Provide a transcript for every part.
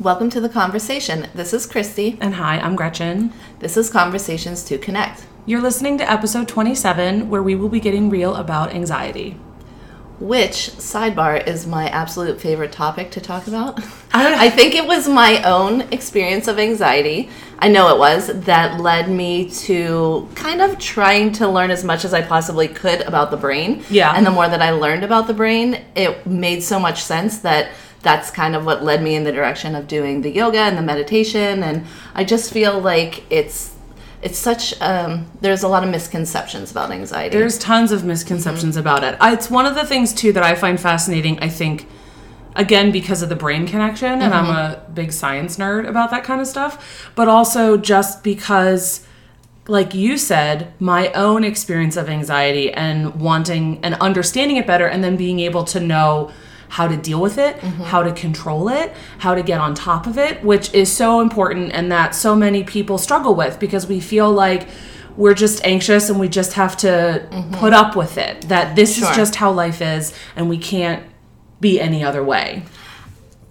Welcome to the conversation. This is Christy. And hi, I'm Gretchen. This is Conversations to Connect. You're listening to episode 27, where we will be getting real about anxiety. Which, sidebar, is my absolute favorite topic to talk about. I think it was my own experience of anxiety. I know it was that led me to kind of trying to learn as much as I possibly could about the brain. Yeah. And the more that I learned about the brain, it made so much sense that that's kind of what led me in the direction of doing the yoga and the meditation and i just feel like it's it's such um, there's a lot of misconceptions about anxiety There's tons of misconceptions Mm-hmm. about it. I, it's one of the things, too, that I find fascinating, I think, again, because of the brain connection, and I'm Mm-hmm. a big science nerd about that kind of stuff, but also just because. Like you said, my own experience of anxiety and wanting and understanding it better, and then being able to know how to deal with it, how to control it, how to get on top of it, which is so important and that so many people struggle with because we feel like we're just anxious and we just have to put up with it. That this Sure. is just how life is and we can't be any other way.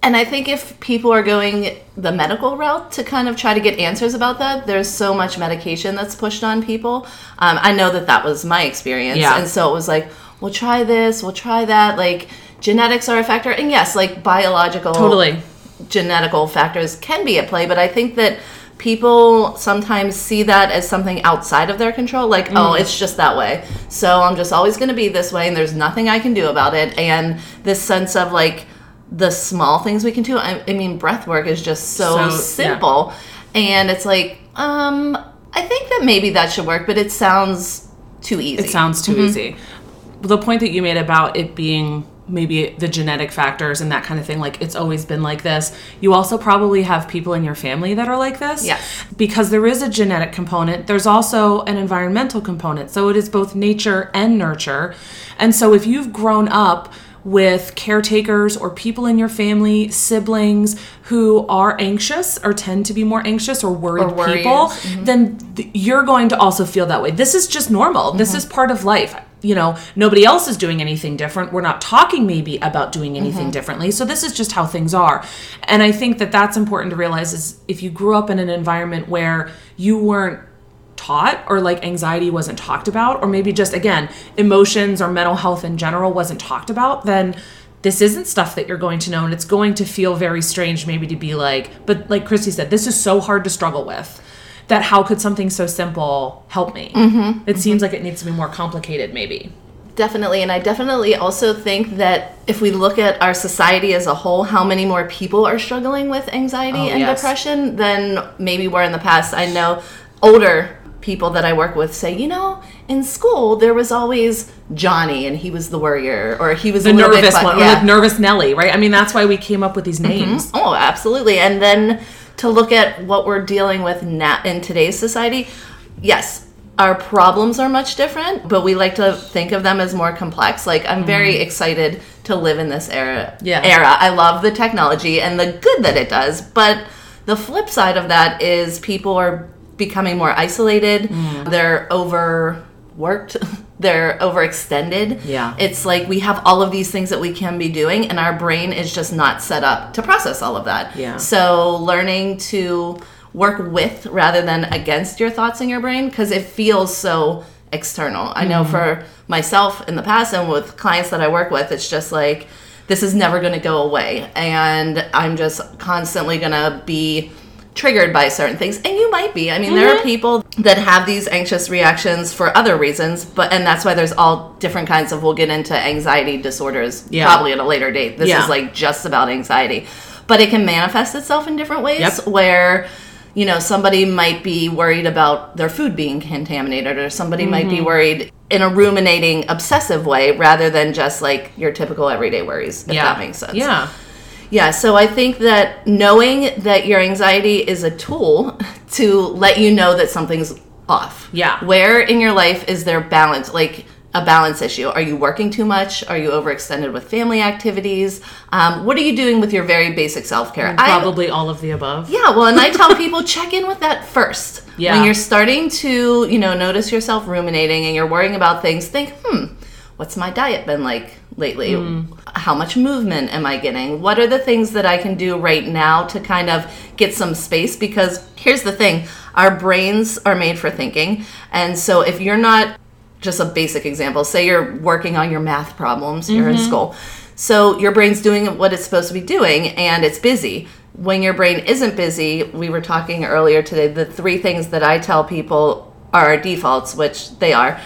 And I think if people are going the medical route to kind of try to get answers about that, there's so much medication that's pushed on people. Um, I know that that was my experience. Yeah. And so it was like, we'll try this, we'll try that. Like, genetics are a factor. And yes, like biological Totally. genetical factors can be at play, but I think that people sometimes see that as something outside of their control like oh it's just that way so i'm just always going to be this way and there's nothing i can do about it and this sense of like the small things we can do i, I mean breath work is just so, So, yeah. simple and it's like um i think that maybe that should work but it sounds too easy It sounds Mm-hmm. too easy. The point that you made about it being maybe the genetic factors and that kind of thing, like it's always been like this. You also probably have people in your family that are like this. Yes. Because there is a genetic component, there's also an environmental component. So it is both nature and nurture. And so if you've grown up with caretakers or people in your family, siblings who are anxious or tend to be more anxious or worried Or people, then th- you're going to also feel that way. This is just normal. This Mm-hmm. is part of life. You know, nobody else is doing anything different. We're not talking maybe about doing anything Mm-hmm. differently. So this is just how things are. And I think that that's important to realize is if you grew up in an environment where you weren't taught or like anxiety wasn't talked about or maybe just again emotions or mental health in general wasn't talked about then this isn't stuff that you're going to know and it's going to feel very strange maybe to be like but like christy said this is so hard to struggle with that how could something so simple help me mm-hmm. it seems like it needs to be more complicated maybe Definitely, and I definitely also think that if we look at our society as a whole, how many more people are struggling with anxiety Oh, and yes. depression than maybe were in the past. I know older people that I work with say, you know, in school there was always Johnny and he was the worrier or he was the a little bit nervous one or yeah. like nervous nelly right i mean that's why we came up with these names Oh, absolutely. And then to look at what we're dealing with na- in today's society, yes, our problems are much different, but we like to think of them as more complex. Like I'm very mm-hmm. excited to live in this era. Yeah. Era. I love the technology and the good that it does, but the flip side of that is people are becoming more isolated. Mm. They're overworked. They're overextended. Yeah. It's like we have all of these things that we can be doing, and our brain is just not set up to process all of that. Yeah. So learning to work with rather than against your thoughts in your brain because it feels so external. I know mm-hmm. for myself in the past and with clients that I work with, it's just like this is never going to go away, and I'm just constantly going to be triggered by certain things and you might be i mean there are people that have these anxious reactions for other reasons but and that's why there's all different kinds of we'll get into anxiety disorders Yeah. probably at a later date this Yeah. is like just about anxiety but it can manifest itself in different ways Yep. where you know somebody might be worried about their food being contaminated or somebody might Mm-hmm. be worried in a ruminating obsessive way rather than just like your typical everyday worries if that makes sense yeah yeah, so I think that knowing that your anxiety is a tool to let you know that something's off. Yeah. Where in your life is there balance? Like a balance issue? Are you working too much? Are you overextended with family activities? Um, what are you doing with your very basic self care? Probably all of the above. Yeah, well, and I tell people check in with that first. Yeah. When you're starting to, you know, notice yourself ruminating and you're worrying about things, think, hmm, what's my diet been like lately? Hmm. How much movement am I getting? What are the things that I can do right now to kind of get some space? Because here's the thing our brains are made for thinking. And so if you're not just a basic example, say you're working on your math problems, you're in mm-hmm. school. So your brain's doing what it's supposed to be doing and it's busy. When your brain isn't busy, we were talking earlier today, the three things that I tell people are our defaults, which they are,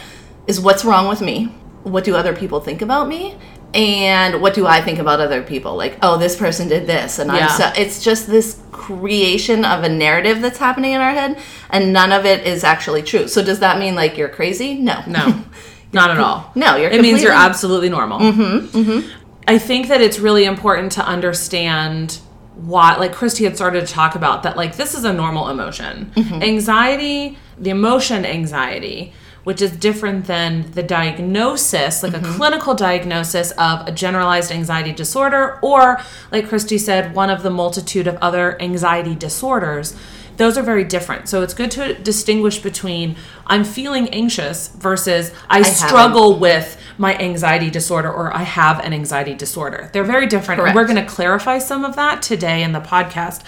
is what's wrong with me? What do other people think about me? And what do I think about other people? Like, oh, this person did this, and Yeah. I'm so. It's just this creation of a narrative that's happening in our head, and none of it is actually true. So does that mean like you're crazy? No, No, not at all. No, you're It means you're absolutely normal. Mm-hmm, mm-hmm. I think that it's really important to understand why, like Christy had started to talk about, that like this is a normal emotion. Anxiety, the emotion anxiety, which is different than the diagnosis, like a mm-hmm. clinical diagnosis of a generalized anxiety disorder, or like Christy said, one of the multitude of other anxiety disorders those are very different. So it's good to distinguish between I'm feeling anxious versus I, haven't. struggle with my anxiety disorder or I have an anxiety disorder. They're very different. And we're going to clarify some of that today in the podcast.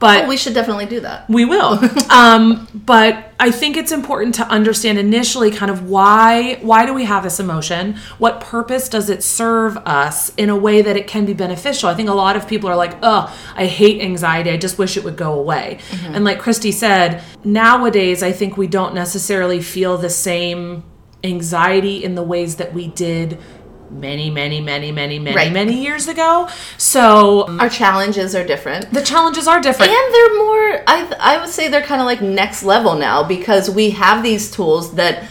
But Oh, we should definitely do that. we will. um, but I think it's important to understand initially kind of why why do we have this emotion? What purpose does it serve us in a way that it can be beneficial? I think a lot of people are like, "Oh, I hate anxiety. I just wish it would go away." And like Christy said, nowadays I think we don't necessarily feel the same anxiety in the ways that we did many, many, many, many, many, Right. many years ago. So um, Our challenges are different. the challenges are different. And they're more, I, I would say they're kind of like next level now because we have these tools that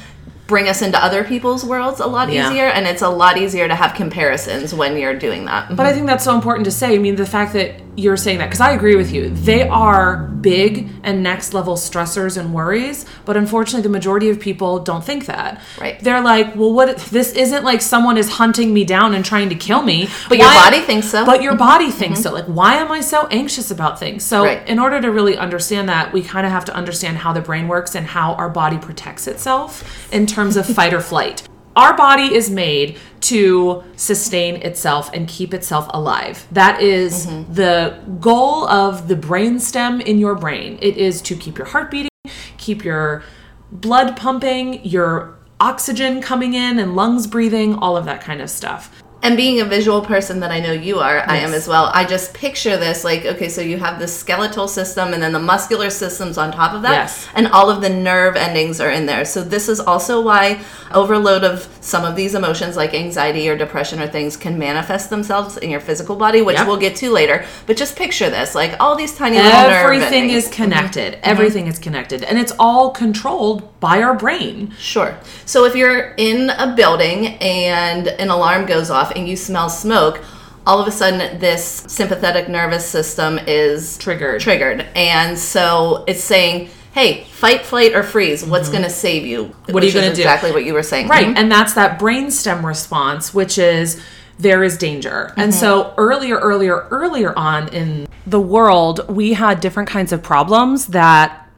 bring us into other people's worlds a lot Yeah. easier. And it's a lot easier to have comparisons when you're doing that. But I mm-hmm. think that's so important to say. I mean, the fact that you're saying that, because I agree with you, they are big and next level stressors and worries. But unfortunately, the majority of people don't think that. Right. They're like, well, what? This isn't like someone is hunting me down and trying to kill me. But your body thinks so. But your body mm-hmm. thinks so. Like, why am I so anxious about things? So, Right. in order to really understand that, we kind of have to understand how the brain works and how our body protects itself in terms of fight or flight. Our body is made to sustain itself and keep itself alive. That is mm-hmm. the goal of the brainstem in your brain. It is to keep your heart beating, keep your blood pumping, your oxygen coming in and lungs breathing, all of that kind of stuff. And being a visual person that I know you are, I am as well. I just picture this like, okay, so you have the skeletal system and then the muscular systems on top of that. Yes. And all of the nerve endings are in there. So this is also why overload of some of these emotions like anxiety or depression or things can manifest themselves in your physical body, which Yep. we'll get to later. But just picture this, like all these tiny Everything is mm-hmm. connected. Mm-hmm. Everything is connected. And it's all controlled by our brain. Sure. So if you're in a building and an alarm goes off and you smell smoke, all of a sudden this sympathetic nervous system is Triggered. Triggered. And so it's saying, "Hey, fight, flight or freeze. What's going to save you?" Mm-hmm. What are you gonna do? Exactly what you were saying. Right. Mhm. And that's that brainstem response, which is there is danger. And so earlier, earlier, earlier on in the world, we had different kinds of problems that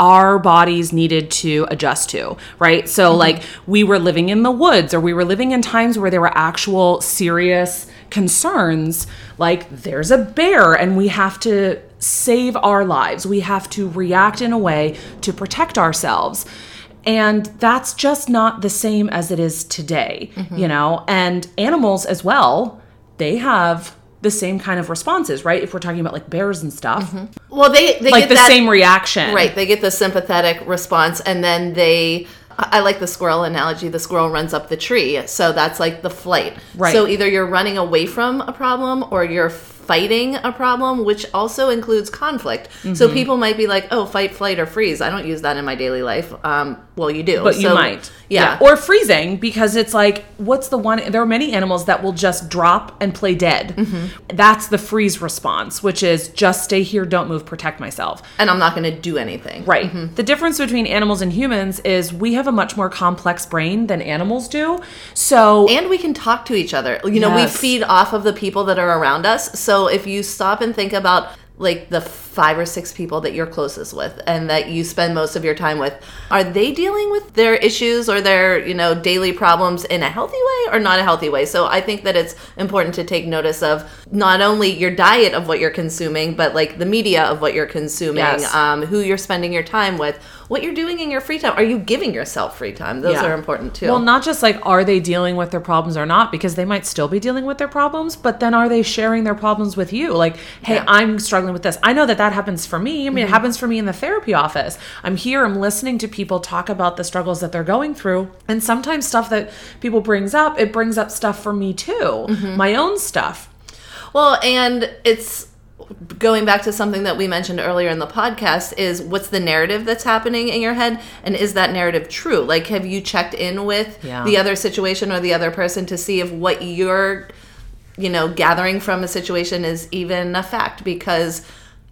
our bodies needed to adjust to, right? So, mm-hmm. like, we were living in the woods or we were living in times where there were actual serious concerns, like, there's a bear and we have to save our lives. We have to react in a way to protect ourselves. And that's just not the same as it is today, mm-hmm. you know? And animals as well, they have the same kind of responses, right? If we're talking about like bears and stuff, mm-hmm. Well, they they like get the that, same reaction. Right, they get the sympathetic response, and then they. I like the squirrel analogy. The squirrel runs up the tree, so that's like the flight. Right. So either you're running away from a problem, or you're fighting a problem, which also includes conflict. So Mm-hmm. people might be like, "Oh, fight, flight, or freeze." I don't use that in my daily life. Um, well, you do, But you might. Yeah. Or freezing because it's like, what's the one? There are many animals that will just drop and play dead. Mm-hmm. That's the freeze response, which is just stay here, don't move, protect myself. and I'm not going to do anything. Right. The difference between animals and humans is we have a much more complex brain than animals do. So, and we can talk to each other. You know, Yes. we feed off of the people that are around us. So if you stop and think about like the five or six people that you're closest with and that you spend most of your time with are they dealing with their issues or their you know daily problems in a healthy way or not a healthy way so i think that it's important to take notice of not only your diet of what you're consuming but like the media of what you're consuming Yes. um, who you're spending your time with what you're doing in your free time are you giving yourself free time those Yeah. are important too Well, not just like are they dealing with their problems or not, because they might still be dealing with their problems, but then are they sharing their problems with you? Like, hey, Yeah. I'm struggling with this. I know that that happens for me. I mean, Mm-hmm. it happens for me in the therapy office. I'm here, I'm listening to people talk about the struggles that they're going through. And sometimes stuff that people brings up, it brings up stuff for me too, Mm-hmm. my own stuff. Well, and it's going back to something that we mentioned earlier in the podcast is what's the narrative that's happening in your head and is that narrative true? Like have you checked in with Yeah. the other situation or the other person to see if what you're you know gathering from a situation is even a fact because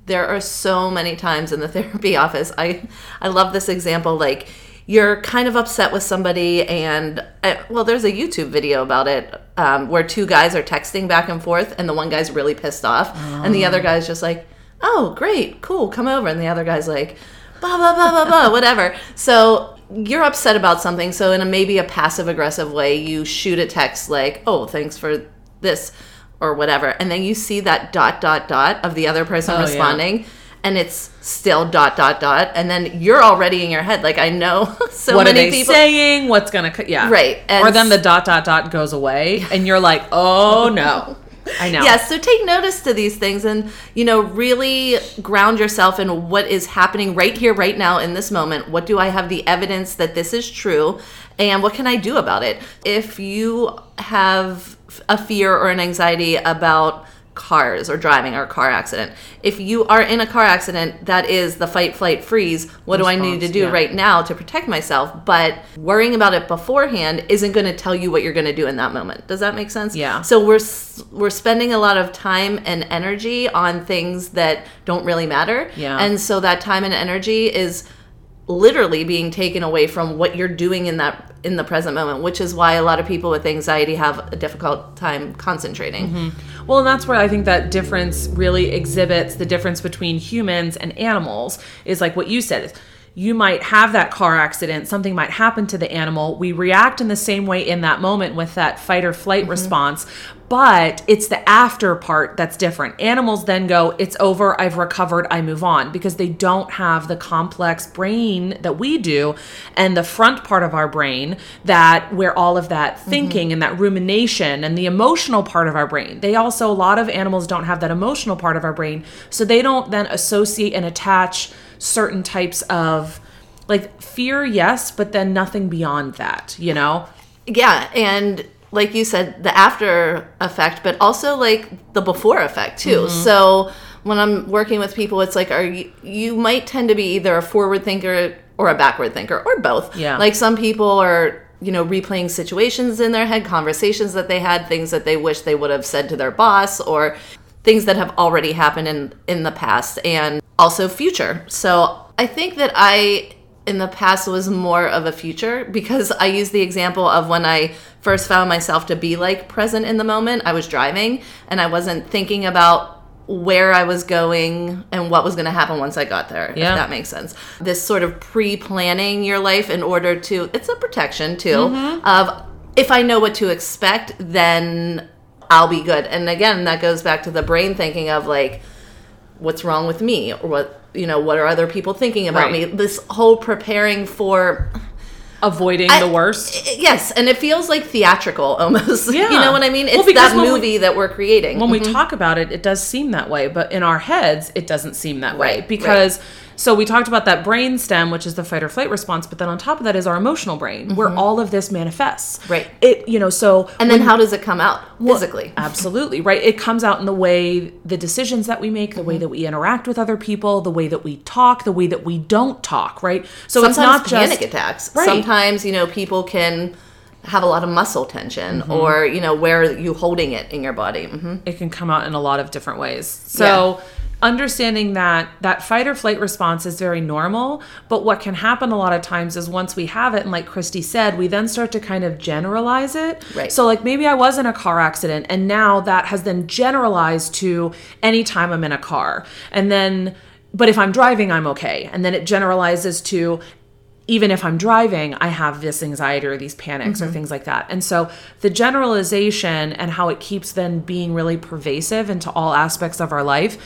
there are so many times in the therapy office i i love this example like you're kind of upset with somebody and uh, well there's a youtube video about it um, where two guys are texting back and forth and the one guy's really pissed off and the other guy's just like oh great cool come over. And the other guy's like blah blah blah blah blah whatever. So you're upset about something so in a maybe a passive aggressive way you shoot a text like oh thanks for this or whatever and then you see that dot dot dot of the other person Oh, yeah. responding and it's still dot dot dot and then you're already in your head like i know so what are they people saying? What's gonna? Yeah, Right, and or then the dot dot dot goes away, and you're like, oh no, I know. Yes, so take notice to these things and, you know, really ground yourself in what is happening right here, right now, in this moment. What do I have the evidence that this is true? And what can I do about it? If you have a fear or an anxiety about cars or driving or a car accident, if you are in a car accident, that is the fight, flight, freeze. What do I need to do yeah. right now to protect myself? But worrying about it beforehand isn't going to tell you what you're going to do in that moment. Does that make sense? Yeah. So we're we're spending a lot of time and energy on things that don't really matter. Yeah. And so that time and energy is literally being taken away from what you're doing in that in the present moment, which is why a lot of people with anxiety have a difficult time concentrating. Mm-hmm. Well, and that's where I think that difference really exhibits the difference between humans and animals is like what you said is you might have that car accident, something might happen to the animal. We react in the same way in that moment with that fight or flight mm-hmm. response, but it's the after part that's different. Animals then go, it's over, I've recovered, I move on because they don't have the complex brain that we do and the front part of our brain that where all of that mm-hmm. thinking and that rumination and the emotional part of our brain. They also a lot of animals don't have that emotional part of our brain, so they don't then associate and attach certain types of like fear, yes, but then nothing beyond that, you know? Yeah, and like you said, the after effect, but also like the before effect too. Mm-hmm. So when I'm working with people, it's like, are you, you might tend to be either a forward thinker or a backward thinker or both. Yeah. Like some people are, you know, replaying situations in their head, conversations that they had, things that they wish they would have said to their boss or things that have already happened in in the past and also future. So I think that I in the past was more of a future because I use the example of when I first found myself to be like present in the moment. I was driving and I wasn't thinking about where I was going and what was going to happen once I got there. Yeah. If that makes sense. This sort of pre-planning your life in order to it's a protection too mm-hmm. of if I know what to expect, then I'll be good. And again, that goes back to the brain thinking of like what's wrong with me or what you know what are other people thinking about Right. me this whole preparing for Avoiding I- the worst. yes and it feels like theatrical almost Yeah. you know what i mean it's because that when we- movie that we're creating when we mm-hmm. talk about it, it does seem that way, but in our heads, it doesn't seem that way Right, because. So we talked about that brain stem, which is the fight or flight response, but then on top of that is our emotional brain, where all of this manifests. Mm-hmm. Right. It, you know, so and then how does it come out physically Absolutely, right? It comes out in the way the decisions that we make, the Mm-hmm. way that we interact with other people, the way that we talk, the way that we don't talk, right? So sometimes it's not panic just attacks Right. sometimes you know people can have a lot of muscle tension Mm-hmm. or you know where are you holding it in your body hmm it can come out in a lot of different ways. So understanding that that fight or flight response is very normal but what can happen a lot of times is once we have it and like christy said we then start to kind of generalize it Right. so like maybe i was in a car accident and now that has then generalized to anytime i'm in a car and then but if i'm driving i'm okay and then it generalizes to even if I'm driving, I have this anxiety or these panics or mm-hmm. things like that. And so the generalization and how it keeps then being really pervasive into all aspects of our life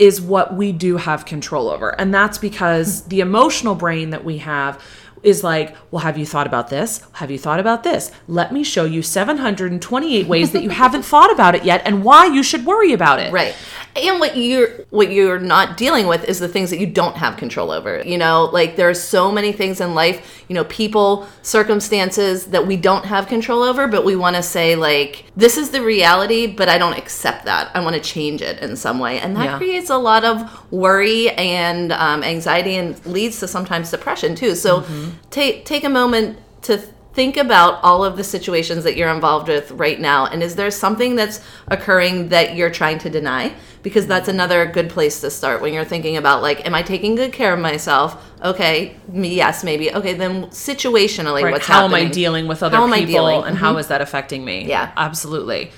is what we do have control over. And that's because the emotional brain that we have is like, well, have you thought about this? Have you thought about this? Let me show you 728 ways that you haven't thought about it yet and why you should worry about it. Right. And what you're what you're not dealing with is the things that you don't have control over. You know, like there are so many things in life, you know, people, circumstances that we don't have control over, but we want to say like this is the reality, but I don't accept that. I want to change it in some way, and that Yeah. creates a lot of worry and um, anxiety, and leads to sometimes depression too. So take take a moment to think about all of the situations that you're involved with right now and is there something that's occurring that you're trying to deny because that's another good place to start when you're thinking about like am i taking good care of myself okay me yes maybe okay then situationally Right. what's how happening am I dealing with other How people and how is that affecting me? Yeah. Absolutely.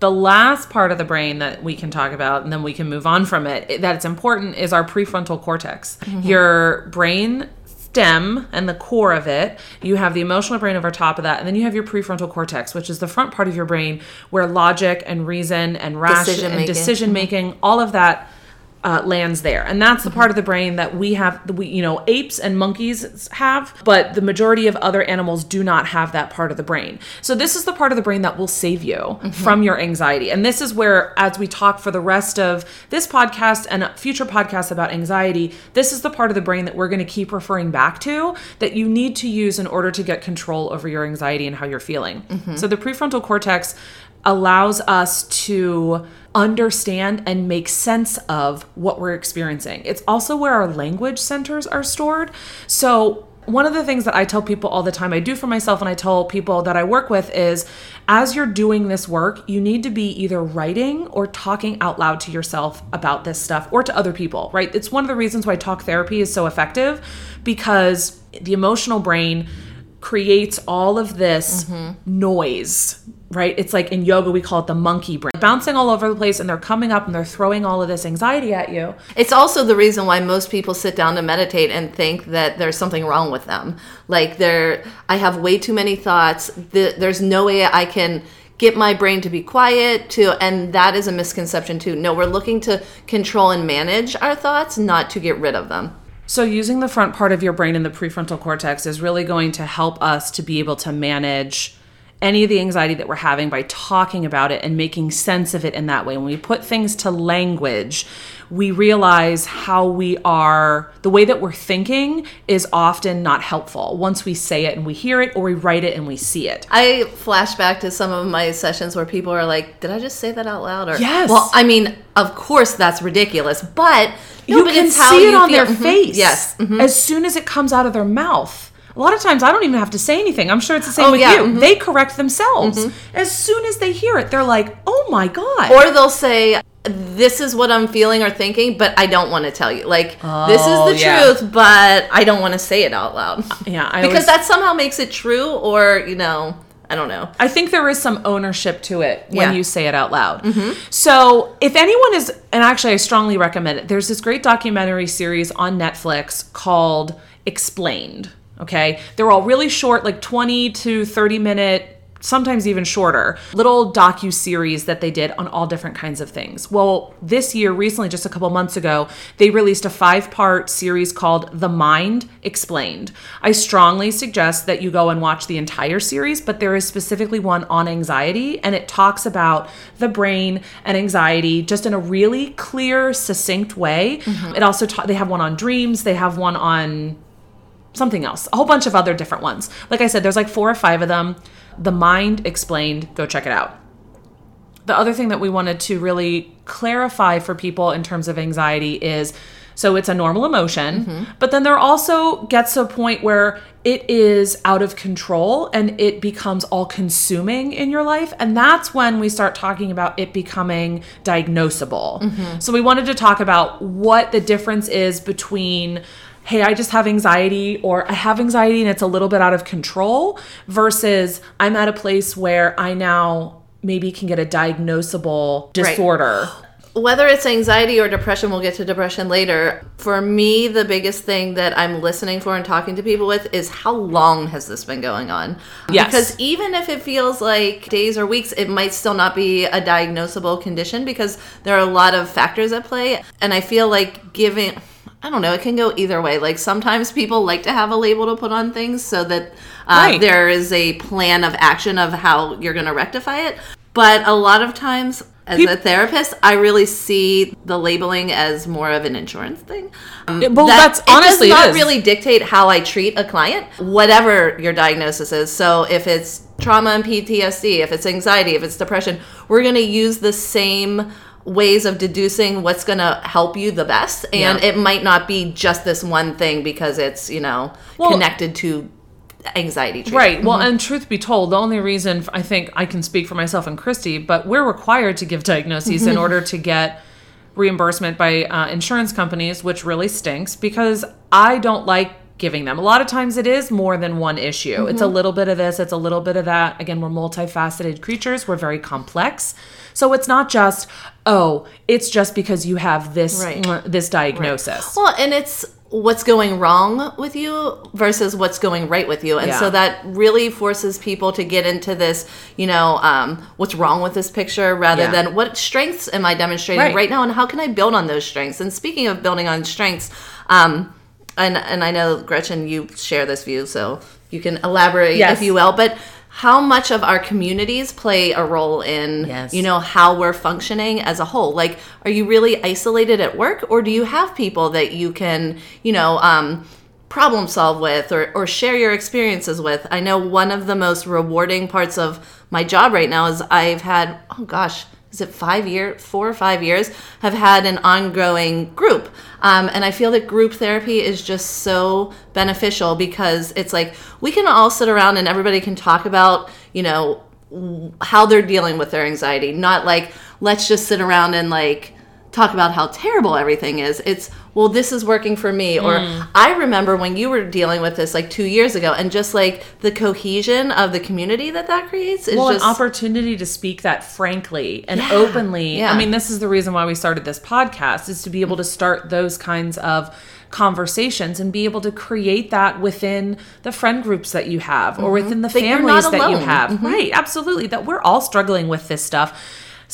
The last part of the brain that we can talk about and then we can move on from it that it's important is our prefrontal cortex. Mm-hmm. Your brain stem and the core of it, you have the emotional brain over top of that, and then you have your prefrontal cortex, which is the front part of your brain where logic and reason and rash Decision and decision making, all of that uh, lands there, and that's the part of the brain that we have. We, you know, apes and monkeys have, but the majority of other animals do not have that part of the brain. So this is the part of the brain that will save you from your anxiety, and this is where, as we talk for the rest of this podcast and future podcasts about anxiety, this is the part of the brain that we're going to keep referring back to that you need to use in order to get control over your anxiety and how you're feeling. So the prefrontal cortex allows us to understand and make sense of what we're experiencing. It's also where our language centers are stored. So, one of the things that I tell people all the time, I do for myself and I tell people that I work with is as you're doing this work, you need to be either writing or talking out loud to yourself about this stuff or to other people, right? It's one of the reasons why talk therapy is so effective because the emotional brain creates all of this mm-hmm. noise, right? It's like in yoga, we call it the monkey brain, bouncing all over the place, and they're coming up and they're throwing all of this anxiety at you. It's also the reason why most people sit down to meditate and think that there's something wrong with them. Like they're, I have way too many thoughts. There's no way I can get my brain to be quiet to and that is a misconception too. No, we're looking to control and manage our thoughts, not to get rid of them. So, using the front part of your brain and the prefrontal cortex is really going to help us to be able to manage any of the anxiety that we're having by talking about it and making sense of it in that way. When we put things to language, we realize how we are, the way that we're thinking is often not helpful once we say it and we hear it or we write it and we see it. I flash back to some of my sessions where people are like, "Did I just say that out loud?" Or Yes. Well, I mean, of course that's ridiculous, but no, you but can it's how see it you on feel. their Mhm. face. Yes. Mhm. As soon as it comes out of their mouth. A lot of times I don't even have to say anything. I'm sure it's the same Oh, with yeah, you. mhm. They correct themselves. Mm-hmm. As soon as they hear it, they're like, "Oh my god." Or they'll say, "This is what I'm feeling or thinking, but I don't want to tell you." Like, this is Oh, the yeah. truth, but I don't want to say it out loud. Uh, yeah, I because always- that somehow makes it true, or you know, I don't know. I think there is some ownership to it when Yeah. you say it out loud. Mm-hmm. So, if anyone is, and actually, I strongly recommend it, there's this great documentary series on Netflix called Explained. Okay. They're all really short, like 20 to 30 minute sometimes even shorter little docu series that they did on all different kinds of things. Well, this year recently just a couple months ago, they released a five-part series called The Mind Explained. I strongly suggest that you go and watch the entire series, but there is specifically one on anxiety and it talks about the brain and anxiety just in a really clear, succinct way. Mm-hmm. It also ta- they have one on dreams, they have one on something else, a whole bunch of other different ones. Like I said, there's like four or five of them. The Mind Explained, go check it out. The other thing that we wanted to really clarify for people in terms of anxiety is So it's a normal emotion. Mm-hmm. But then there also gets to a point where it is out of control and it becomes all consuming in your life. And that's when we start talking about it becoming diagnosable. Mm-hmm. So we wanted to talk about what the difference is between hey, I just have anxiety, or I have anxiety and it's a little bit out of control, versus I'm at a place where I now maybe can get a diagnosable disorder. whether it's anxiety or depression, we'll get to depression later. For me, the biggest thing that I'm listening for and talking to people with is how long has this been going on? Yes. Because even if it feels like days or weeks, it might still not be a diagnosable condition because there are a lot of factors at play. And I feel like giving. I don't know. It can go either way. Like sometimes people like to have a label to put on things so that uh, Right. there is a plan of action of how you're going to rectify it. But a lot of times, as Peop- a therapist, I really see the labeling as more of an insurance thing. Um, well, that- that's- honestly, it does not really dictate how I treat a client, whatever your diagnosis is. So if it's trauma and PTSD, if it's anxiety, if it's depression, we're going to use the same ways of deducing what's going to help you the best and Yeah. it might not be just this one thing because it's you know Well- connected to anxiety treatment. Right. Well, and truth be told, the only reason I think I can speak for myself and Christy, but we're required to give diagnoses in order to get reimbursement by uh, insurance companies, which really stinks because I don't like giving them. A lot of times it is more than one issue. It's a little bit of this, it's a little bit of that. Again, we're multifaceted creatures, we're very complex. So it's not just, oh, it's just because you have this Right. this diagnosis. Well, and it's what's going wrong with you versus what's going right with you. And Yeah. so that really forces people to get into this, you know, um, what's wrong with this picture rather Yeah. than what strengths am I demonstrating Right. right. now and how can I build on those strengths? And speaking of building on strengths, um, and, and I know, Gretchen, you share this view, so you can elaborate Yes. if you will, but how much of our communities play a role in Yes. you know how we're functioning as a whole like are you really isolated at work or do you have people that you can you know um, problem solve with or, or share your experiences with i know one of the most rewarding parts of my job right now is i've had oh gosh is it five year four or five years have had an ongoing group. Um, and i feel that group therapy is just so beneficial because it's like we can all sit around and everybody can talk about you know how they're dealing with their anxiety not like let's just sit around and like talk about how terrible everything is it's well this is working for me or Mm. i remember when you were dealing with this like two years ago and just like the cohesion of the community that that creates is well, just an opportunity to speak that frankly and openly. yeah. I mean, this is the reason why we started this podcast is to be able to start those kinds of conversations and be able to create that within the friend groups that you have or within the Mm-hmm. That families that you have. Right, absolutely. That we're all struggling with this stuff.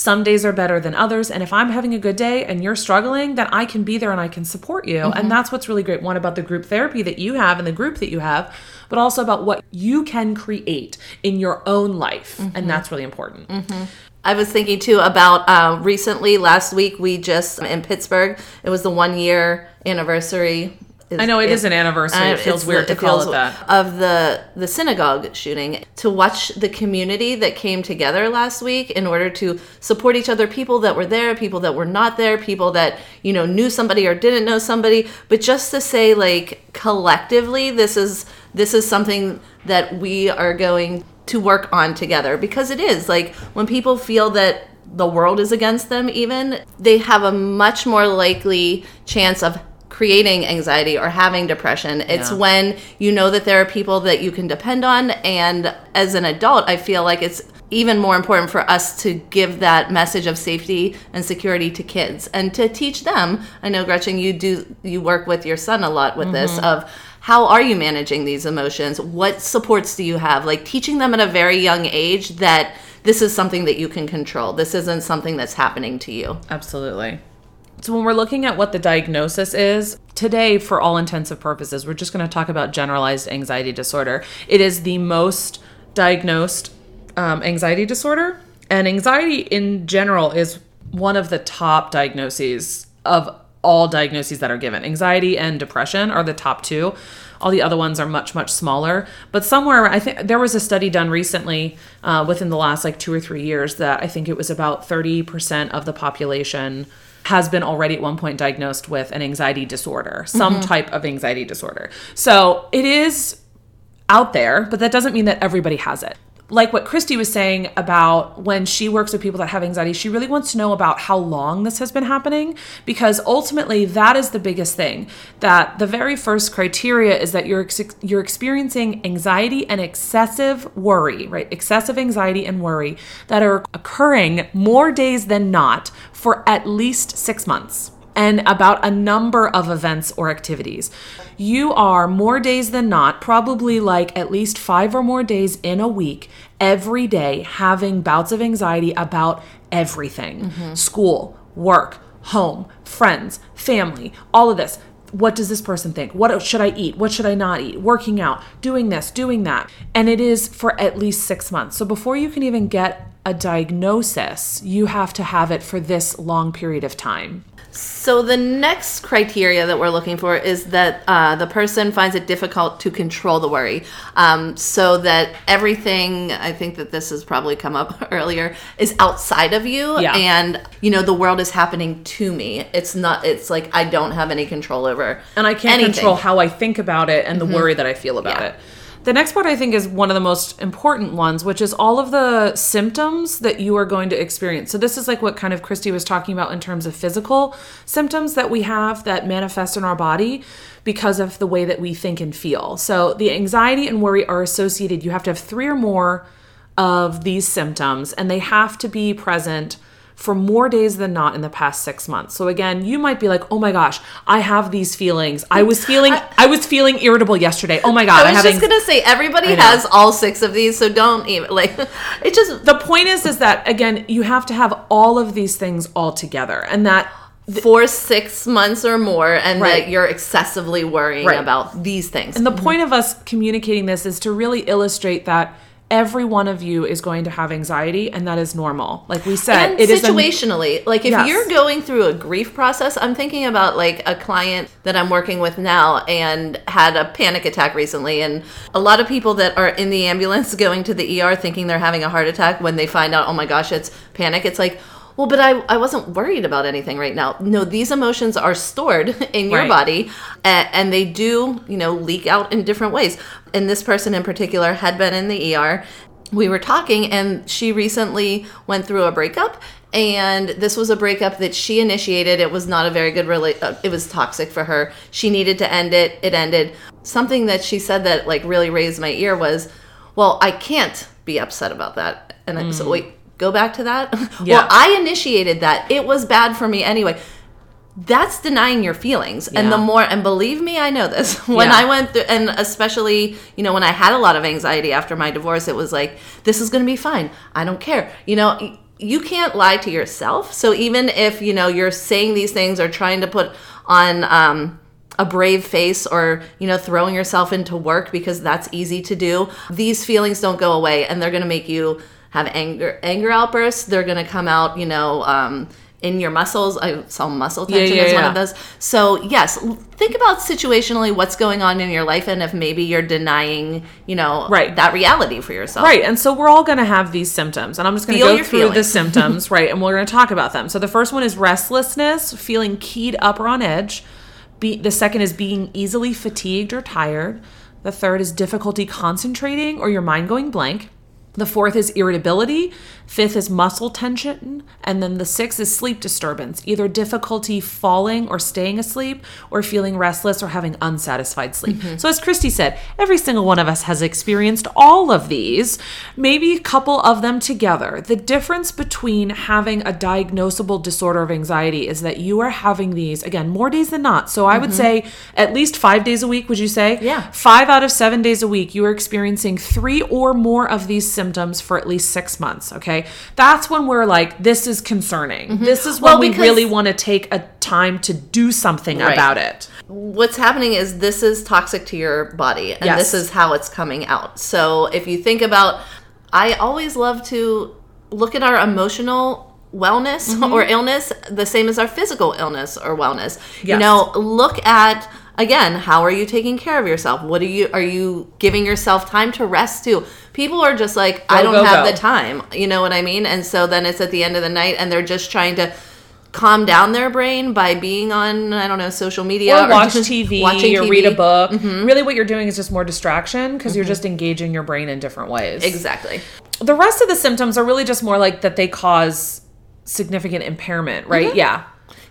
Some days are better than others. And if I'm having a good day and you're struggling, then I can be there and I can support you. Mm-hmm. And that's what's really great. One about the group therapy that you have and the group that you have, but also about what you can create in your own life. Mm-hmm. And that's really important. I was thinking too about uh, recently last week we just in Pittsburgh it was the one year anniversary. I know it is an anniversary. It feels weird the- to call it that. of the the synagogue shooting. To watch the community that came together last week in order to support each other, people that were there, people that were not there, people that you know knew somebody or didn't know somebody, but just to say like collectively, this is this is something that we are going to work on together because it is like when people feel that the world is against them even they have a much more likely chance of creating anxiety or having depression. It's Yeah. when you know that there are people that you can depend on and as an adult i feel like it's even more important for us to give that message of safety and security to kids and to teach them. I know gretchen you do you work with your son a lot with this mm-hmm. of how are you managing these emotions? What supports do you have? Like teaching them at a very young age that this is something that you can control. This isn't something that's happening to you. Absolutely. So, when we're looking at what the diagnosis is, today, for all intensive purposes, we're just going to talk about generalized anxiety disorder. It is the most diagnosed um, anxiety disorder, and anxiety in general is one of the top diagnoses of all diagnoses that are given. Anxiety and depression are the top two. All the other ones are much, much smaller. But somewhere, I think there was a study done recently uh, within the last like two or three years that I think it was about 30% of the population has been already at one point diagnosed with an anxiety disorder, some mm-hmm. type of anxiety disorder. So it is out there, but that doesn't mean that everybody has it. Like what Christy was saying about when she works with people that have anxiety, she really wants to know about how long this has been happening because ultimately that is the biggest thing. That the very first criteria is that you're ex- you're experiencing anxiety and excessive worry, right? Excessive anxiety and worry that are occurring more days than not for at least 6 months and about a number of events or activities. You are more days than not, probably like at least five or more days in a week, every day, having bouts of anxiety about everything mm-hmm. school, work, home, friends, family, all of this. What does this person think? What should I eat? What should I not eat? Working out, doing this, doing that. And it is for at least six months. So before you can even get a diagnosis, you have to have it for this long period of time. So the next criteria that we're looking for is that uh, the person finds it difficult to control the worry, um, so that everything. I think that this has probably come up earlier is outside of you, Yeah. and you know the world is happening to me. It's not. It's like I don't have any control over, and I can't anything. control how I think about it and the worry that I feel about Yeah. it. The next part I think is one of the most important ones, which is all of the symptoms that you are going to experience. So this is like what kind of Christy was talking about in terms of physical symptoms that we have that manifest in our body because of the way that we think and feel. So the anxiety and worry are associated. You have to have 3 or more of these symptoms and they have to be present for more days than not in the past six months. So again, you might be like, "Oh my gosh, I have these feelings. I was feeling, I, was feeling irritable yesterday. Oh my god, I was have just gonna say everybody has all six of these, so don't even like. It just The point is, is that again, you have to have all of these things all together, and that for six months or more, and Right. that you're excessively worrying Right. about these things. And the mm-hmm. point of us communicating this is to really illustrate that every one of you is going to have anxiety, and that is normal. Like we said, and it is a- situationally like if Yes. you're going through a grief process i'm thinking about like a client that i'm working with now and had a panic attack recently and a lot of people that are in the ambulance going to the er thinking they're having a heart attack when they find out oh my gosh it's panic it's like well but i, I wasn't worried about anything right now. No these emotions are stored in your Right. body and, and they do you know leak out in different ways. And this person in particular had been in the er we were talking and she recently went through a breakup and this was a breakup that she initiated. It was not a very good rela- uh, it was toxic for her. She needed to end it. It ended. Something that she said that like really raised my ear was well i can't be upset about that. And i so wait go back to that? Yeah. well i initiated that. It was bad for me anyway. That's denying your feelings. And the more and believe me i know this. When Yeah. i went through and especially you know when i had a lot of anxiety after my divorce it was like this is going to be fine. I don't care. You know you can't lie to yourself. So even if you know you're saying these things or trying to put on um a brave face or you know throwing yourself into work because that's easy to do these feelings don't go away and they're going to make you have anger anger outbursts they're going to come out you know um in your muscles i saw muscle tension yeah, as one yeah. of those so yes think about situationally what's going on in your life and if maybe you're denying you know Right. that reality for yourself Right. And so we're all going to have these symptoms. And I'm just going to Feel go through the symptoms, right? And we're going to talk about them. So the first one is restlessness, feeling keyed up or on edge. Be, the second is being easily fatigued or tired. The third is difficulty concentrating or your mind going blank. The fourth is irritability. Fifth is muscle tension. And then the sixth is sleep disturbance, either difficulty falling or staying asleep, or feeling restless or having unsatisfied sleep. Mm-hmm. So, as Christy said, every single one of us has experienced all of these, maybe a couple of them together. The difference between having a diagnosable disorder of anxiety is that you are having these, again, more days than not. So, I would mm-hmm. say at least five days a week, would you say? Yeah. Five out of seven days a week, you are experiencing three or more of these symptoms for at least six months. Okay. That's when we're like, this is concerning. This is when Mm-hmm. Well, we really want to take a time to do something Right. about it. what's happening is this is toxic to your body and Yes. this is how it's coming out so if you think about i always love to look at our emotional wellness Mm-hmm. or illness the same as our physical illness or wellness you know look at again how are you taking care of yourself what are you are you giving yourself time to rest too people are just like i don't go, have go. the time you know what i mean and so then it's at the end of the night and they're just trying to calm down their brain by being on I don't know social media or watch TV watching or TV. read a book. Mm-hmm. Really, what you're doing is just more distraction because you're mm-hmm. just engaging your brain in different ways. Exactly. The rest of the symptoms are really just more like that they cause significant impairment, right? Mm-hmm. Yeah.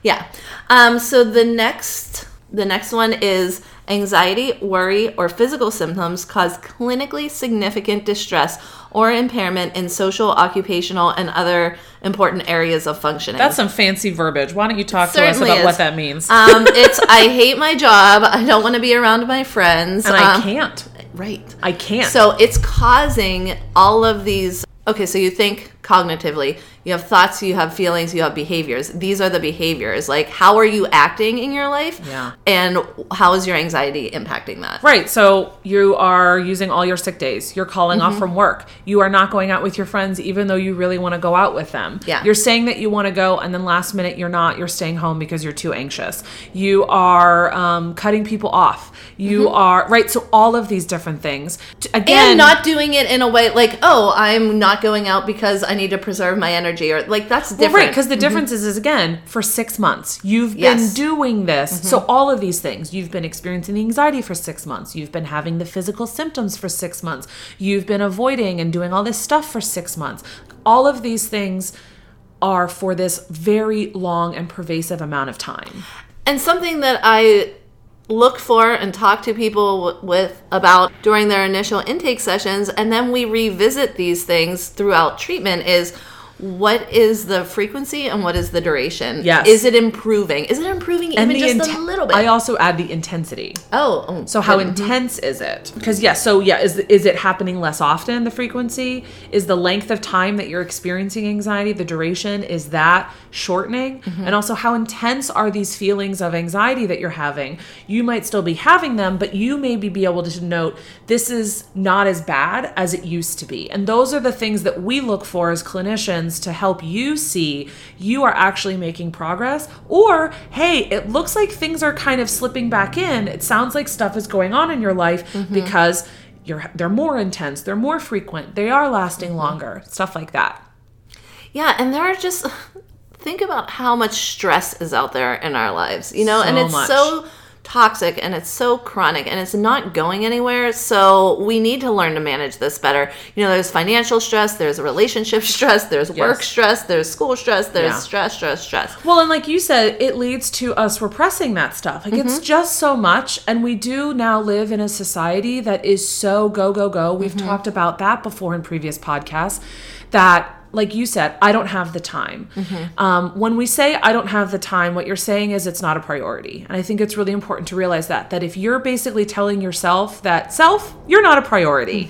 Yeah. Um, so the next the next one is anxiety, worry, or physical symptoms cause clinically significant distress or impairment in social, occupational, and other important areas of functioning. That's some fancy verbiage. Why don't you talk to us about is. what that means? um, it's I hate my job. I don't want to be around my friends. and I Um, can't. Right. I can't. So it's causing all of these. Okay, so you think cognitively, you have thoughts, you have feelings, you have behaviors. These are the behaviors. Like, how are you acting in your life? Yeah. And how is your anxiety impacting that? Right. So you are using all your sick days. You're calling Mm-hmm. off from work. You are not going out with your friends, even though you really want to go out with them. Yeah. You're saying that you want to go, and then last minute you're not. You're staying home because you're too anxious. You are um, cutting people off. You are right. So all of these different things. Again, Mm-hmm. And not doing it in a way like, oh, I'm not going out because I need to preserve my energy, or like that's different. Well, right, because the mm-hmm. difference is, is again, for six months, you've been doing this. Mm-hmm. So all of these things, you've been experiencing the anxiety for six months. You've been having the physical symptoms for six months. You've been avoiding and doing all this stuff for six months. All of these things are for this very long and pervasive amount of time. And something that I look for and talk to people with about during their initial intake sessions, and then we revisit these things throughout treatment is what is the frequency and what is the duration? Yes. Is it improving? Is it improving even just a little bit? I also add the intensity. oh, oh, So how good. intense is it? Because yeah, so yeah, is is it happening less often? The frequency is the length of time that you're experiencing anxiety. The duration is that shortening, mm-hmm. and also how intense are these feelings of anxiety that you're having? You might still be having them, but you maybe be able to note this is not as bad as it used to be. And those are the things that we look for as clinicians to help you see you are actually making progress, or hey, it looks like things are kind of slipping back in. It sounds like stuff is going on in your life mm-hmm. because you're they're more intense, they're more frequent, they are lasting mm-hmm. longer, stuff like that. Yeah, and there are just think about how much stress is out there in our lives, you know, and it's much. so toxic and it's so chronic and it's not going anywhere. So we need to learn to manage this better. You know, there's financial stress, there's relationship stress, there's work stress, there's school stress, there's Yeah. stress, stress, stress. Well, and like you said, it leads to us repressing that stuff. Like it's mm-hmm. just so much. And we do now live in a society that is so go, go, go. We've mm-hmm. talked about that before in previous podcasts that. Like you said, I don't have the time. Um, when we say I don't have the time, what you're saying is it's not a priority. And I think it's really important to realize that. That if you're basically telling yourself that self, you're not a priority,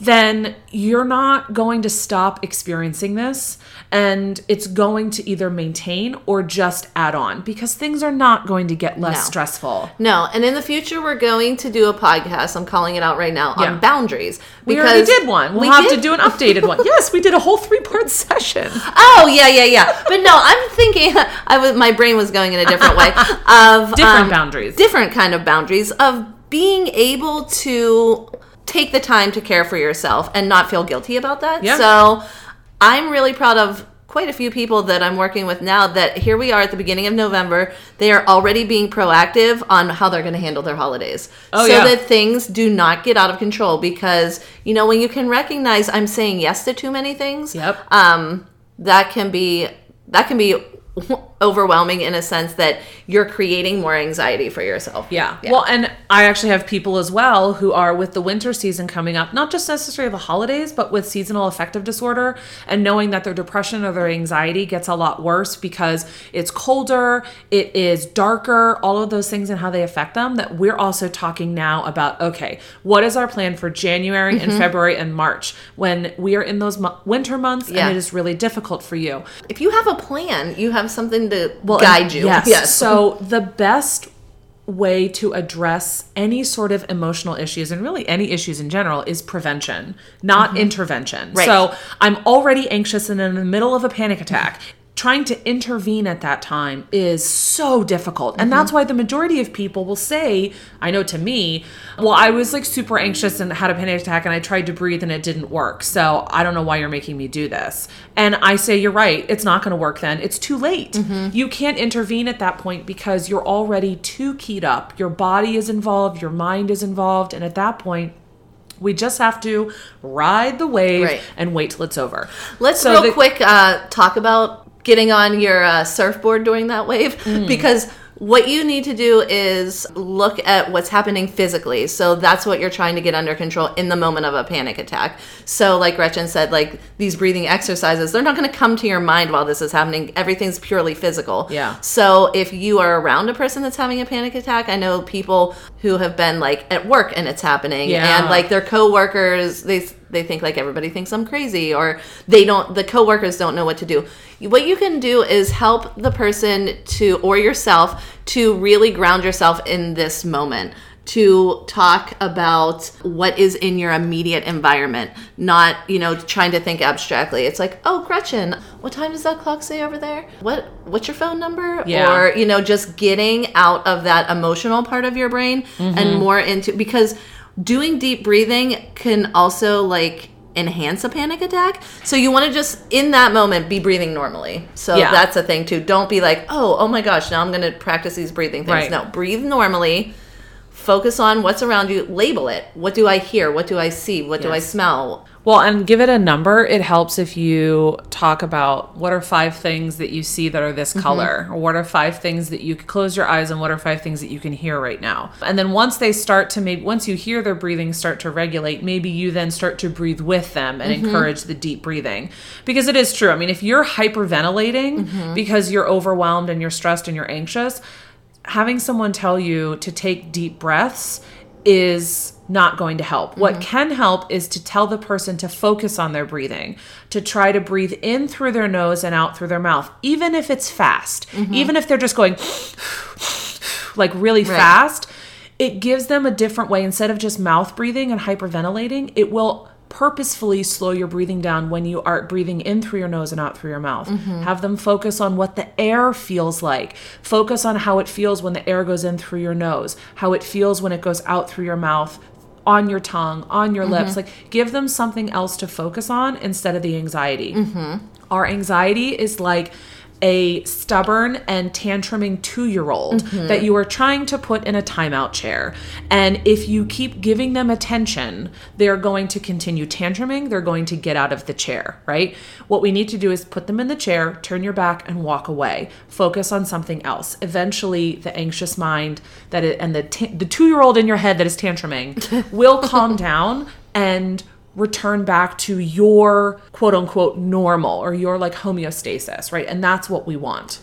then you're not going to stop experiencing this. And it's going to either maintain or just add on because things are not going to get less No. stressful. No, and in the future we're going to do a podcast. I'm calling it out right now Yeah. on boundaries. We already did one. We'll we have did- to do an updated one. Yes, we did a whole three part session. Oh yeah, yeah, yeah. But no, I'm thinking I was my brain was going in a different way of Different um, boundaries. different kind of boundaries of being able to take the time to care for yourself and not feel guilty about that. Yeah. So I'm really proud of quite a few people that I'm working with now that here we are at the beginning of November. They are already being proactive on how they're going to handle their holidays. Oh, so yeah. that things do not get out of control because, you know, when you can recognize I'm saying yes to too many things, Yep. um, that can be that can be overwhelming in a sense that you're creating more anxiety for yourself. Yeah. Well, and I actually have people as well who are with the winter season coming up, not just necessarily the holidays, but with seasonal affective disorder and knowing that their depression or their anxiety gets a lot worse because it's colder, it is darker, all of those things and how they affect them. That we're also talking now about okay, what is our plan for January and Mm-hmm. February and March when we are in those mo- winter months Yeah. and it is really difficult for you? if you have a plan, you have something to Well, guide you. Yes. yes. So the best way to address any sort of emotional issues and really any issues in general is prevention, not intervention. Mm-hmm. Right. So I'm already anxious and in the middle of a panic attack. Trying to intervene at that time is so difficult. And that's why the majority of people will say, I know to me, well, I was like super anxious and had a panic attack and I tried to breathe and it didn't work. So I don't know why you're making me do this. And I say, you're right. It's not going to work then. It's too late. You can't intervene at that point because you're already too keyed up. Your body is involved, your mind is involved. And at that point, we just have to ride the wave Right. and wait till it's over. Let's So real the- quick uh, talk about getting on your uh, surfboard during that wave Mm. because what you need to do is look at what's happening physically. So that's what you're trying to get under control in the moment of a panic attack. So, like Gretchen said, like these breathing exercises, they're not going to come to your mind while this is happening. Everything's purely physical. Yeah. So if you are around a person that's having a panic attack, I know people who have been like at work and it's happening, Yeah. and like their coworkers, they they think like everybody thinks I'm crazy, or they don't. The coworkers don't know what to do. What you can do is help the person to or yourself to really ground yourself in this moment. To talk about what is in your immediate environment, not you know trying to think abstractly. It's like, oh, Gretchen, what time does that clock say over there? What what's your phone number? Yeah. Or you know, just getting out of that emotional part of your brain and mm-hmm. more into because doing deep breathing can also like enhance a panic attack. So you want to just in that moment be breathing normally. So Yeah. that's a thing too. Don't be like, "Oh, oh my gosh, now I'm going to practice these breathing things." Right. No, breathe normally. Focus on what's around you. Label it. What do I hear? What do I see? What do I smell? Well, and give it a number. It helps if you talk about what are five things that you see that are this mm-hmm. color, or what are five things that you close your eyes and what are five things that you can hear right now. And then once they start to maybe once you hear their breathing start to regulate, maybe you then start to breathe with them and mm-hmm. encourage the deep breathing. Because it is true. I mean, if you're hyperventilating mm-hmm. because you're overwhelmed and you're stressed and you're anxious, having someone tell you to take deep breaths is not going to help. What mm-hmm. can help is to tell the person to focus on their breathing, to try to breathe in through their nose and out through their mouth, even if it's fast, mm-hmm. even if they're just going like really fast. It gives them a different way. Instead of just mouth breathing and hyperventilating, it will purposefully slow your breathing down when you are breathing in through your nose and out through your mouth. Mm-hmm. Have them focus on what the air feels like. Focus on how it feels when the air goes in through your nose, how it feels when it goes out through your mouth, on your tongue, on your lips. Mm-hmm. Like give them something else to focus on instead of the anxiety. Mm-hmm. Our anxiety is like a stubborn and tantruming two year old mm-hmm. that you are trying to put in a timeout chair. And if you keep giving them attention, they're going to continue tantruming. They're going to get out of the chair, right? What we need to do is put them in the chair, turn your back, and walk away. Focus on something else. Eventually, the anxious mind that it, and the, ta- the two year old in your head that is tantruming will calm down and return back to your quote unquote normal or your like homeostasis, right? And that's what we want.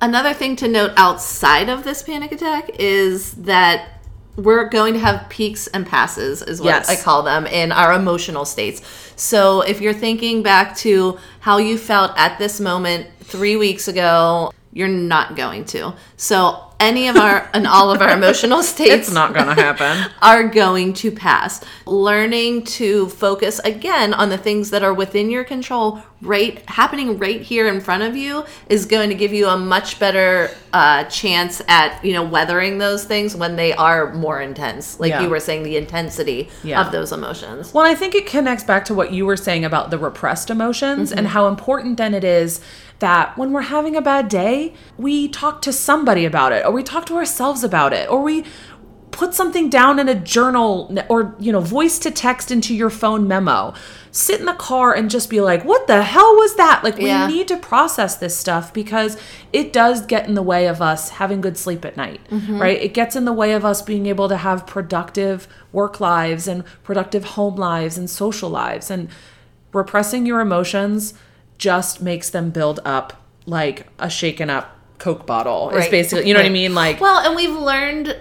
Another thing to note outside of this panic attack is that we're going to have peaks and passes, is what Yes. I call them, in our emotional states. So if you're thinking back to how you felt at this moment three weeks ago, you're not going to. So any of our and all of our emotional states it's not gonna happen. are going to pass. Learning to focus again on the things that are within your control, right happening right here in front of you, is going to give you a much better uh, chance at you know weathering those things when they are more intense. Like Yeah. you were saying, the intensity Yeah. of those emotions. Well, I think it connects back to what you were saying about the repressed emotions and how important then it is that when we're having a bad day, we talk to somebody about it or we talk to ourselves about it or we put something down in a journal or you know voice to text into your phone memo. Sit in the car and just be like what the hell was that? Like Yeah. we need to process this stuff because it does get in the way of us having good sleep at night mm-hmm. right? It gets in the way of us being able to have productive work lives and productive home lives and social lives and repressing your emotions just makes them build up like a shaken up coke bottle. It's basically you know what i mean? Like Well, and we've learned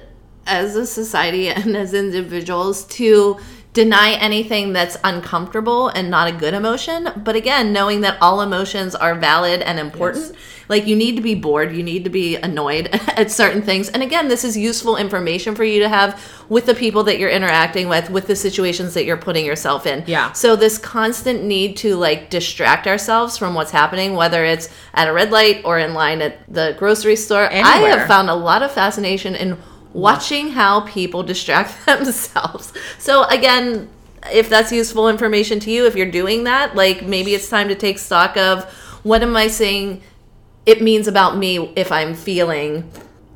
as a society and as individuals to deny anything that's uncomfortable and not a good emotion. But again, knowing that all emotions are valid and important. Like you need to be bored, you need to be annoyed at certain things. And again, this is useful information for you to have with the people that you're interacting with, with the situations that you're putting yourself in. Yeah. So this constant need to like distract ourselves from what's happening, whether it's at a red light or in line at the grocery store. I have found a lot of fascination in watching how people distract themselves. So again, if that's useful information to you, if you're doing that, like maybe it's time to take stock of what am I saying it means about me if I'm feeling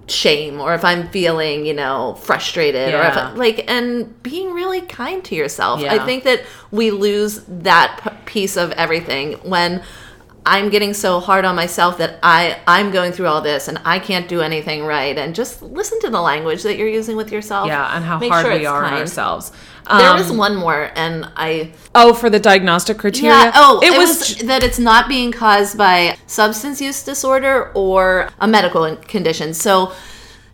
shame or if I'm feeling, you know, frustrated or if like and being really kind to yourself. Yeah. I think that we lose that p- piece of everything when I'm getting so hard on myself that I I'm going through all this and I can't do anything right and just listen to the language that you're using with yourself. Yeah, and how Make hard sure we are on kind. ourselves. There Um, was one more and I oh, for the diagnostic criteria. yeah. Oh, it, was, that it's not being caused by substance use disorder or a medical condition. So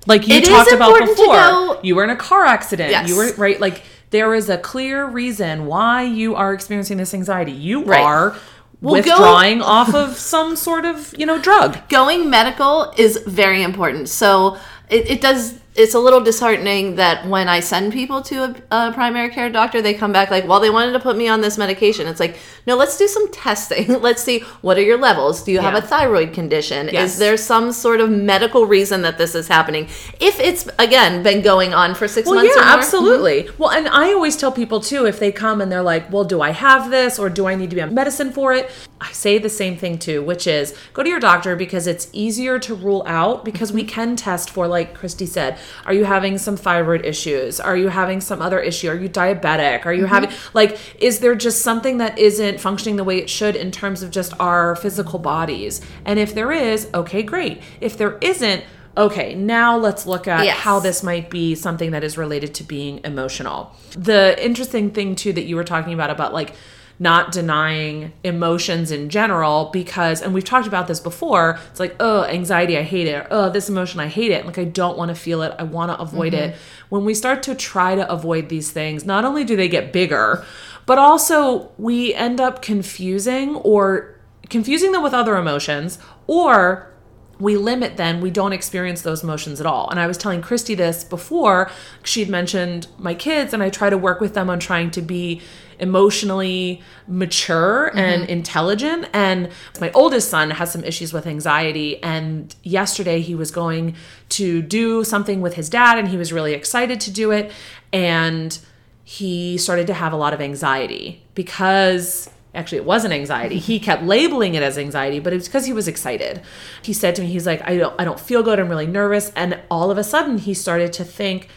like you It talked about before. go- You were in a car accident. Yes. You were right. Like there is a clear reason why you are experiencing this anxiety. You Right. are Well, go- withdrawing off of some sort of you know drug. going medical is very important. So it, it does. It's a little disheartening that when I send people to a, a primary care doctor, they come back like, "Well, they wanted to put me on this medication." It's like, no, let's do some testing. let's see what are your levels. Do you have a thyroid condition? Yes. Is there some sort of medical reason that this is happening? If it's again been going on for six Well, months yeah, or more, mm-hmm. absolutely. Well, and I always tell people too if they come and they're like, "Well, do I have this or do I need to be on medicine for it?" I say the same thing too, which is go to your doctor because it's easier to rule out because we can test for like Christy said, are you having some thyroid issues? Are you having some other issue? Are you diabetic? Are you Mm-hmm. having like is there just something that isn't functioning the way it should in terms of just our physical bodies? And if there is, okay, great. If there isn't, okay, now let's look at Yes. how this might be something that is related to being emotional. The interesting thing too that you were talking about about like not denying emotions in general because and we've talked about this before it's like oh anxiety i hate it oh this emotion i hate it. Like i don't want to feel it i want to avoid it. Mm-hmm. When we start to try to avoid these things not only do they get bigger but also we end up confusing or confusing them with other emotions or we limit then we don't experience those emotions at all. And i was telling christy this before she'd mentioned my kids and i try to work with them on trying to be emotionally mature mm-hmm. and intelligent. And my oldest son has some issues with anxiety. And yesterday he was going to do something with his dad and he was really excited to do it. And he started to have a lot of anxiety because actually it wasn't anxiety. He kept labeling it as anxiety but it was because he was excited. He said to me he's like i don't i don't feel good. I'm really nervous. And all of a sudden he started to think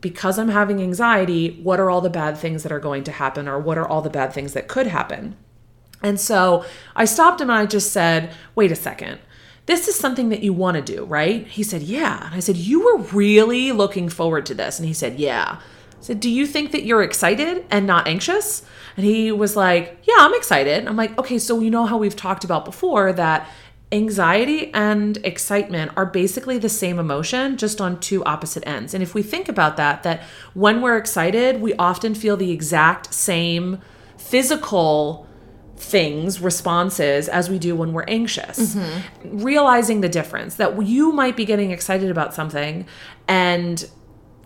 because i'm having anxiety what are all the bad things that are going to happen or what are all the bad things that could happen? And so i stopped him and i just said wait a second. This is something that you want to do right? He said yeah. And i said you were really looking forward to this. And he said yeah I said, Do you think that you're excited and not anxious? And he was like, Yeah, I'm excited. I'm like, Okay, so you know how we've talked about before that anxiety and excitement are basically the same emotion, just on two opposite ends. And if we think about that, that when we're excited, we often feel the exact same physical things, responses as we do when we're anxious. Mm-hmm. Realizing the difference that you might be getting excited about something and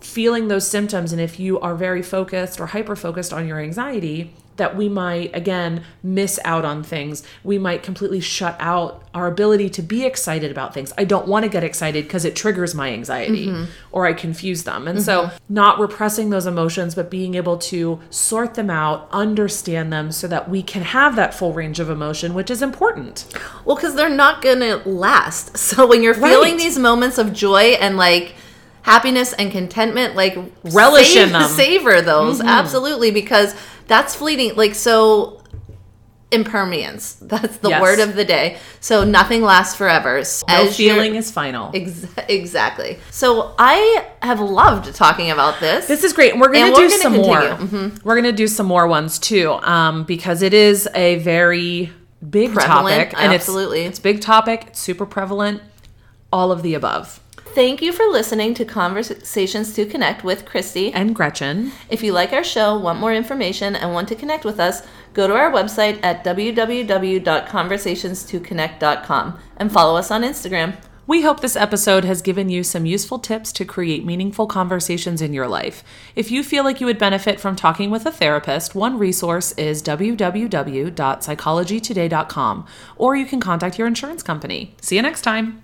feeling those symptoms and if you are very focused or hyper focused on your anxiety that we might again miss out on things. We might completely shut out our ability to be excited about things. I don't want to get excited because it triggers my anxiety mm-hmm. or i confuse them. And so mm-hmm. not repressing those emotions but being able to sort them out understand them so that we can have that full range of emotion which is important. Well, because they're not gonna last. So when you're feeling Right. these moments of joy and like happiness and contentment, like Relish in them. savor those absolutely because that's fleeting. Like so, impermanence. That's the Yes. word of the day. So nothing lasts forever. So no feeling is final Ex- exactly. So I have loved talking about this. This is great. And we're going And to we're do gonna some more. Mm-hmm. We're going to do some more ones too, um, because it is a very big Prevalent, topic. And absolutely. It's, it's big topic. It's super prevalent. All of the above. Thank you for listening to Conversations to Connect with Christy. And Gretchen. If you like our show, want more information, and want to connect with us, go to our website at www.conversationstoconnect.com and follow us on Instagram. We hope this episode has given you some useful tips to create meaningful conversations in your life. If you feel like you would benefit from talking with a therapist, one resource is www.psychologytoday.com, or you can contact your insurance company. See you next time.